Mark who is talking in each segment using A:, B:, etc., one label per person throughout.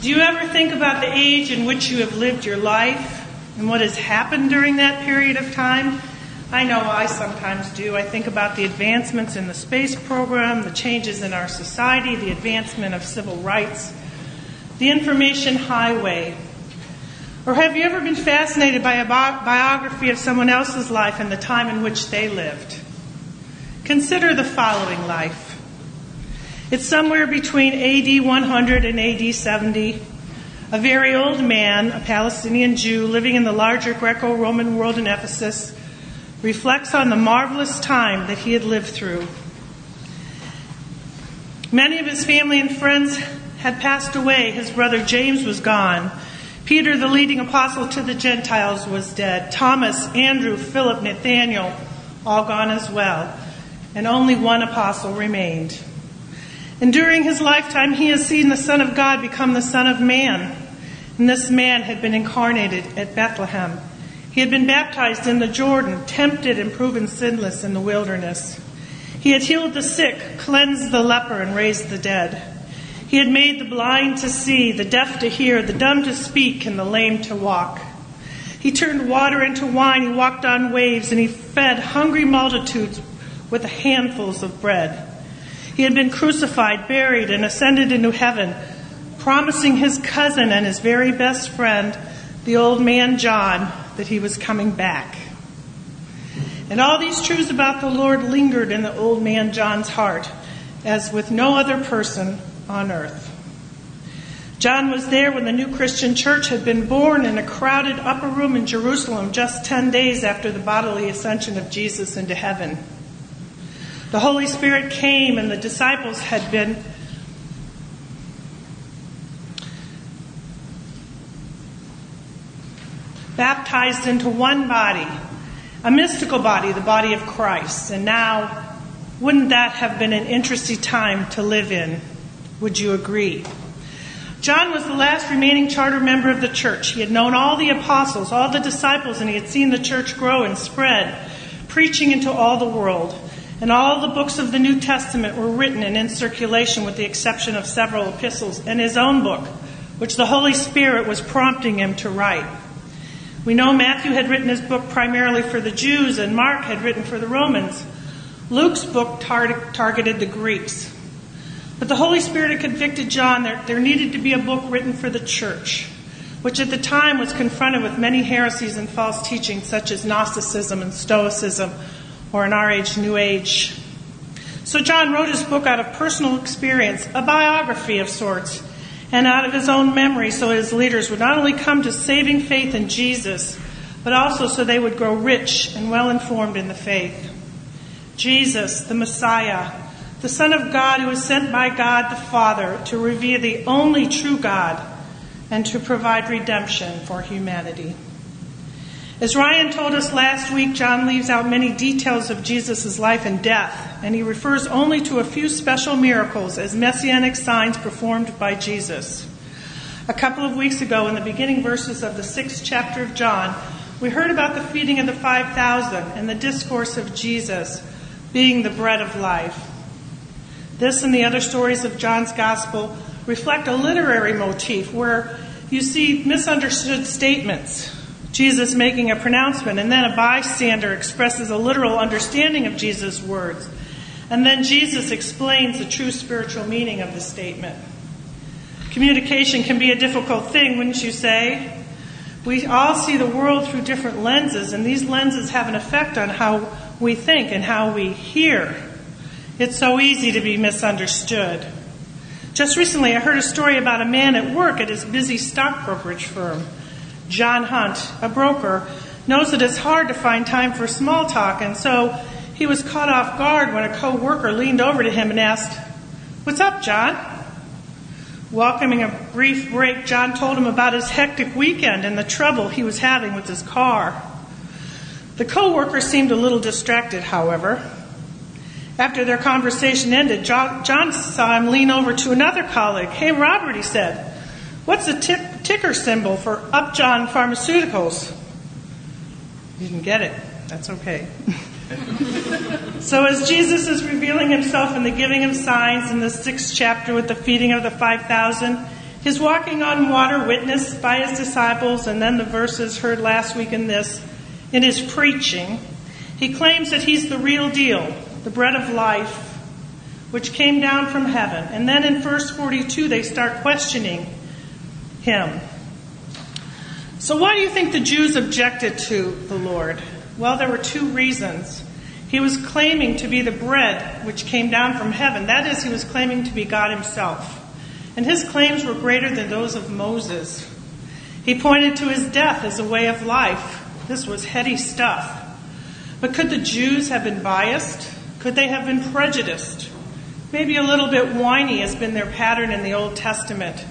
A: Do you ever think about the age in which you have lived your life and what has happened during that period of time? I know I sometimes do. I think about the advancements in the space program, the changes in our society, the advancement of civil rights, the information highway. Or have you ever been fascinated by a bi- biography of someone else's life and the time in which they lived? Consider the following life. It's somewhere between AD 100 and AD 70. A very old man, a Palestinian Jew living in the larger Greco Roman world in Ephesus, reflects on the marvelous time that he had lived through. Many of his family and friends had passed away. His brother James was gone. Peter, the leading apostle to the Gentiles, was dead. Thomas, Andrew, Philip, Nathaniel, all gone as well. And only one apostle remained. And during his lifetime, he has seen the Son of God become the Son of Man. And this man had been incarnated at Bethlehem. He had been baptized in the Jordan, tempted and proven sinless in the wilderness. He had healed the sick, cleansed the leper, and raised the dead. He had made the blind to see, the deaf to hear, the dumb to speak, and the lame to walk. He turned water into wine, he walked on waves, and he fed hungry multitudes with handfuls of bread. He had been crucified, buried, and ascended into heaven, promising his cousin and his very best friend, the old man John, that he was coming back. And all these truths about the Lord lingered in the old man John's heart, as with no other person on earth. John was there when the new Christian church had been born in a crowded upper room in Jerusalem just 10 days after the bodily ascension of Jesus into heaven. The Holy Spirit came and the disciples had been baptized into one body, a mystical body, the body of Christ. And now, wouldn't that have been an interesting time to live in? Would you agree? John was the last remaining charter member of the church. He had known all the apostles, all the disciples, and he had seen the church grow and spread, preaching into all the world. And all the books of the New Testament were written and in circulation with the exception of several epistles and his own book, which the Holy Spirit was prompting him to write. We know Matthew had written his book primarily for the Jews, and Mark had written for the Romans. Luke's book tar- targeted the Greeks. But the Holy Spirit had convicted John that there needed to be a book written for the church, which at the time was confronted with many heresies and false teachings such as Gnosticism and Stoicism, or our age, New Age. So John wrote his book out of personal experience, a biography of sorts, and out of his own memory so his leaders would not only come to saving faith in Jesus, but also so they would grow rich and well informed in the faith. Jesus, the Messiah, the Son of God who was sent by God the Father to reveal the only true God and to provide redemption for humanity. As Ryan told us last week, John leaves out many details of Jesus' life and death, and he refers only to a few special miracles as messianic signs performed by Jesus. A couple of weeks ago, in the beginning verses of the sixth chapter of John, we heard about the feeding of the 5,000 and the discourse of Jesus being the bread of life. This and the other stories of John's gospel reflect a literary motif where you see misunderstood statements Jesus making a pronouncement, and then a bystander expresses a literal understanding of Jesus' words. And then Jesus explains the true spiritual meaning of the statement. Communication can be a difficult thing, wouldn't you say? We all see the world through different lenses, and these lenses have an effect on how we think and how we hear. It's so easy to be misunderstood. Just recently, I heard a story about a man at work at his busy stock brokerage firm. John Hunt, a broker, knows that it's hard to find time for small talk, and so he was caught off guard when a coworker leaned over to him and asked, What's up, John? Welcoming a brief break, John told him about his hectic weekend and the trouble he was having with his car. The coworker seemed a little distracted, however. After their conversation ended, John saw him lean over to another colleague. Hey, Robert, he said, what's the t- ticker symbol for Upjohn Pharmaceuticals? You didn't get it. That's okay. so, as Jesus is revealing himself in the giving of signs in the sixth chapter with the feeding of the 5,000, His walking on water, witnessed by his disciples, and then the verses heard last week in this, in his preaching, he claims that he's the real deal, the bread of life, which came down from heaven. And then in verse 42, they start questioning him. So, why do you think the Jews objected to the Lord? Well, there were two reasons. He was claiming to be the bread which came down from heaven. That is, he was claiming to be God himself and his claims were greater than those of Moses. He pointed to his death as a way of life. This was heady stuff. But could the Jews have been biased? Could they have been prejudiced? Maybe a little bit whiny has been their pattern in the Old Testament.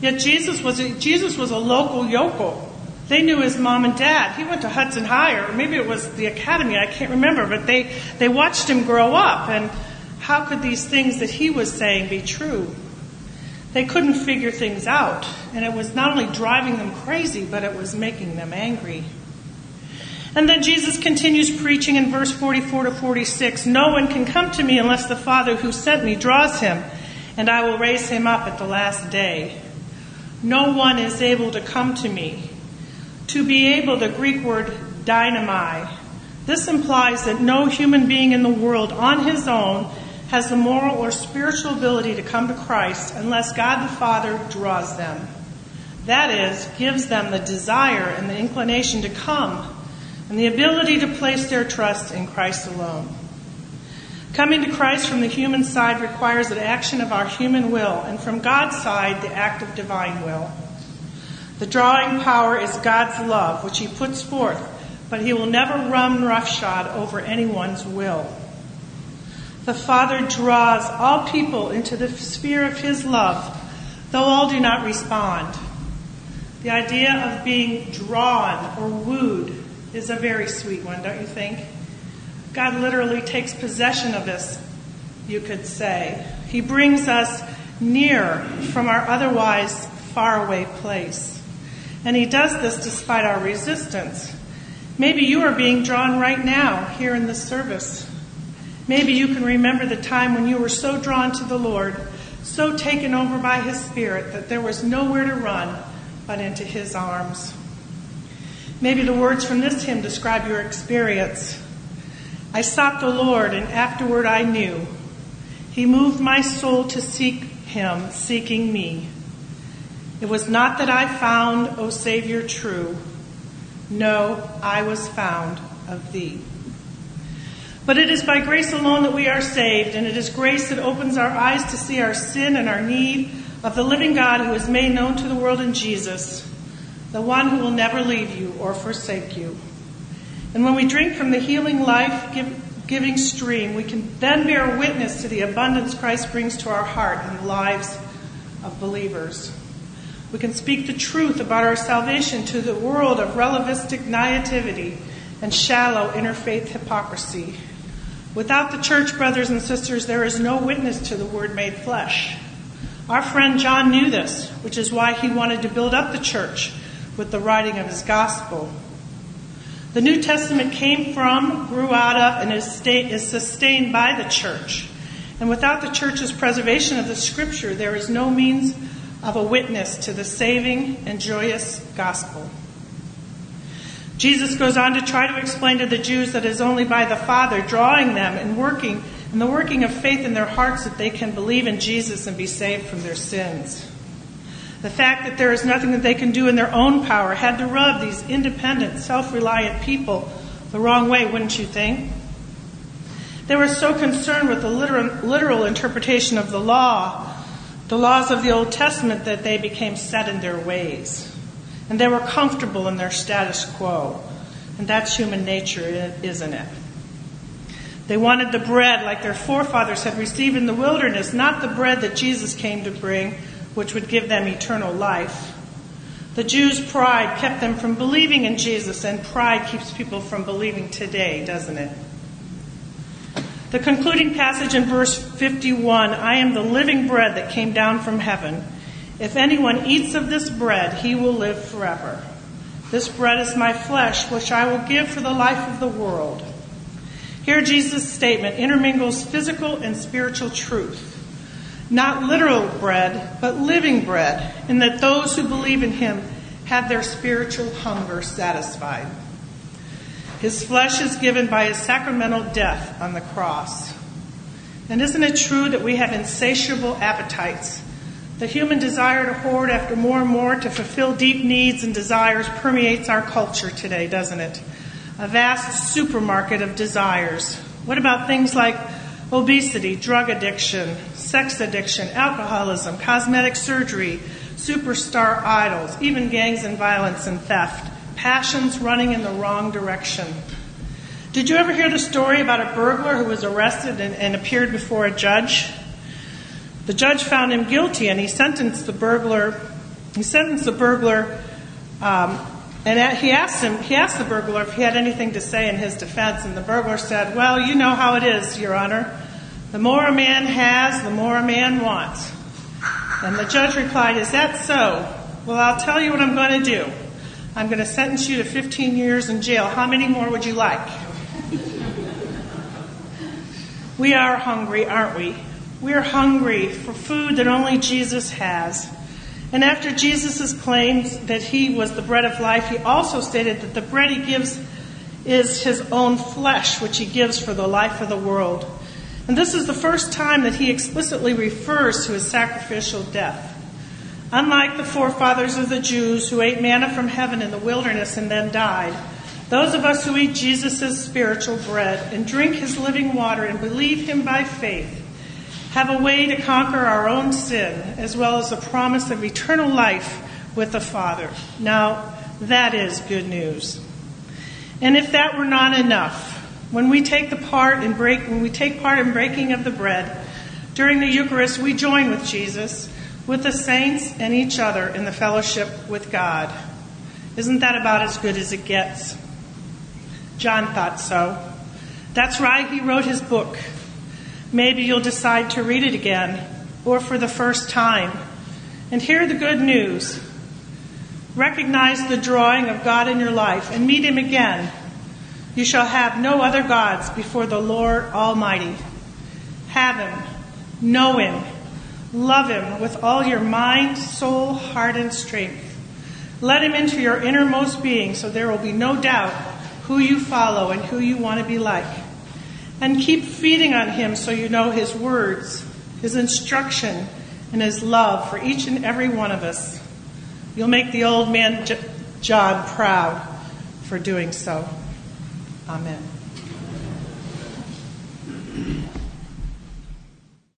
A: Yet Jesus was a, Jesus was a local yokel. They knew his mom and dad. He went to Hudson High, or maybe it was the academy. I can't remember, but they they watched him grow up. And how could these things that he was saying be true? They couldn't figure things out, and it was not only driving them crazy, but it was making them angry. And then Jesus continues preaching in verse 44 to 46 No one can come to me unless the Father who sent me draws him, and I will raise him up at the last day. No one is able to come to me. To be able, the Greek word dynamai. This implies that no human being in the world on his own has the moral or spiritual ability to come to Christ unless God the Father draws them. That is, gives them the desire and the inclination to come and the ability to place their trust in Christ alone. Coming to Christ from the human side requires an action of our human will, and from God's side, the act of divine will. The drawing power is God's love, which He puts forth, but He will never run roughshod over anyone's will. The Father draws all people into the sphere of His love, though all do not respond. The idea of being drawn or wooed is a very sweet one, don't you think? God literally takes possession of us, you could say. He brings us near from our otherwise faraway place. And He does this despite our resistance. Maybe you are being drawn right now here in this service. Maybe you can remember the time when you were so drawn to the Lord, so taken over by His Spirit, that there was nowhere to run but into His arms. Maybe the words from this hymn describe your experience. I sought the Lord, and afterward I knew. He moved my soul to seek Him, seeking me. It was not that I found, O Savior, true. No, I was found of Thee. But it is by grace alone that we are saved, and it is grace that opens our eyes to see our sin and our need of the living God who is made known to the world in Jesus, the one who will never leave you or forsake you. And when we drink from the healing life giving stream, we can then bear witness to the abundance Christ brings to our heart and the lives of believers. We can speak the truth about our salvation to the world of relativistic naivety and shallow interfaith hypocrisy. Without the church, brothers and sisters, there is no witness to the Word made flesh. Our friend John knew this, which is why he wanted to build up the church with the writing of his gospel. The New Testament came from, grew out of, and is sustained by the church. And without the church's preservation of the scripture, there is no means of a witness to the saving and joyous gospel. Jesus goes on to try to explain to the Jews that it is only by the Father drawing them and working and the working of faith in their hearts that they can believe in Jesus and be saved from their sins. The fact that there is nothing that they can do in their own power had to rub these independent, self reliant people the wrong way, wouldn't you think? They were so concerned with the literal, literal interpretation of the law, the laws of the Old Testament, that they became set in their ways and they were comfortable in their status quo. And that's human nature, isn't it? They wanted the bread like their forefathers had received in the wilderness, not the bread that Jesus came to bring, which would give them eternal life. The Jews' pride kept them from believing in Jesus, and pride keeps people from believing today, doesn't it? The concluding passage in verse 51 I am the living bread that came down from heaven. If anyone eats of this bread, he will live forever. This bread is my flesh, which I will give for the life of the world. Here, Jesus' statement intermingles physical and spiritual truth. Not literal bread, but living bread, and that those who believe in him have their spiritual hunger satisfied. His flesh is given by his sacramental death on the cross. And isn't it true that we have insatiable appetites? The human desire to hoard after more and more to fulfill deep needs and desires permeates our culture today, doesn't it? A vast supermarket of desires. What about things like obesity, drug addiction, sex addiction, alcoholism, cosmetic surgery, superstar idols, even gangs and violence and theft, passions running in the wrong direction? Did you ever hear the story about a burglar who was arrested and, and appeared before a judge? The judge found him guilty and he sentenced the burglar. He sentenced the burglar, um, and he asked him. He asked the burglar if he had anything to say in his defense, and the burglar said, "Well, you know how it is, Your Honor. The more a man has, the more a man wants." And the judge replied, "Is that so? Well, I'll tell you what I'm going to do. I'm going to sentence you to 15 years in jail. How many more would you like?" We are hungry, aren't we? We are hungry for food that only Jesus has. And after Jesus' claims that he was the bread of life, he also stated that the bread he gives is his own flesh, which he gives for the life of the world. And this is the first time that he explicitly refers to his sacrificial death. Unlike the forefathers of the Jews who ate manna from heaven in the wilderness and then died, those of us who eat Jesus' spiritual bread and drink his living water and believe him by faith have a way to conquer our own sin as well as the promise of eternal life with the Father. Now, that is good news. And if that were not enough, when we take the part in break, when we take part in breaking of the bread during the Eucharist, we join with Jesus, with the saints and each other in the fellowship with God. Isn't that about as good as it gets? John thought so. That's right, he wrote his book. Maybe you'll decide to read it again or for the first time and hear the good news. Recognize the drawing of God in your life and meet him again. You shall have no other gods before the Lord Almighty. Have him, know him, love him with all your mind, soul, heart, and strength. Let him into your innermost being so there will be no doubt who you follow and who you want to be like. And keep feeding on Him so you know His words, His instruction, and His love for each and every one of us. You'll make the old man John proud for doing so. Amen.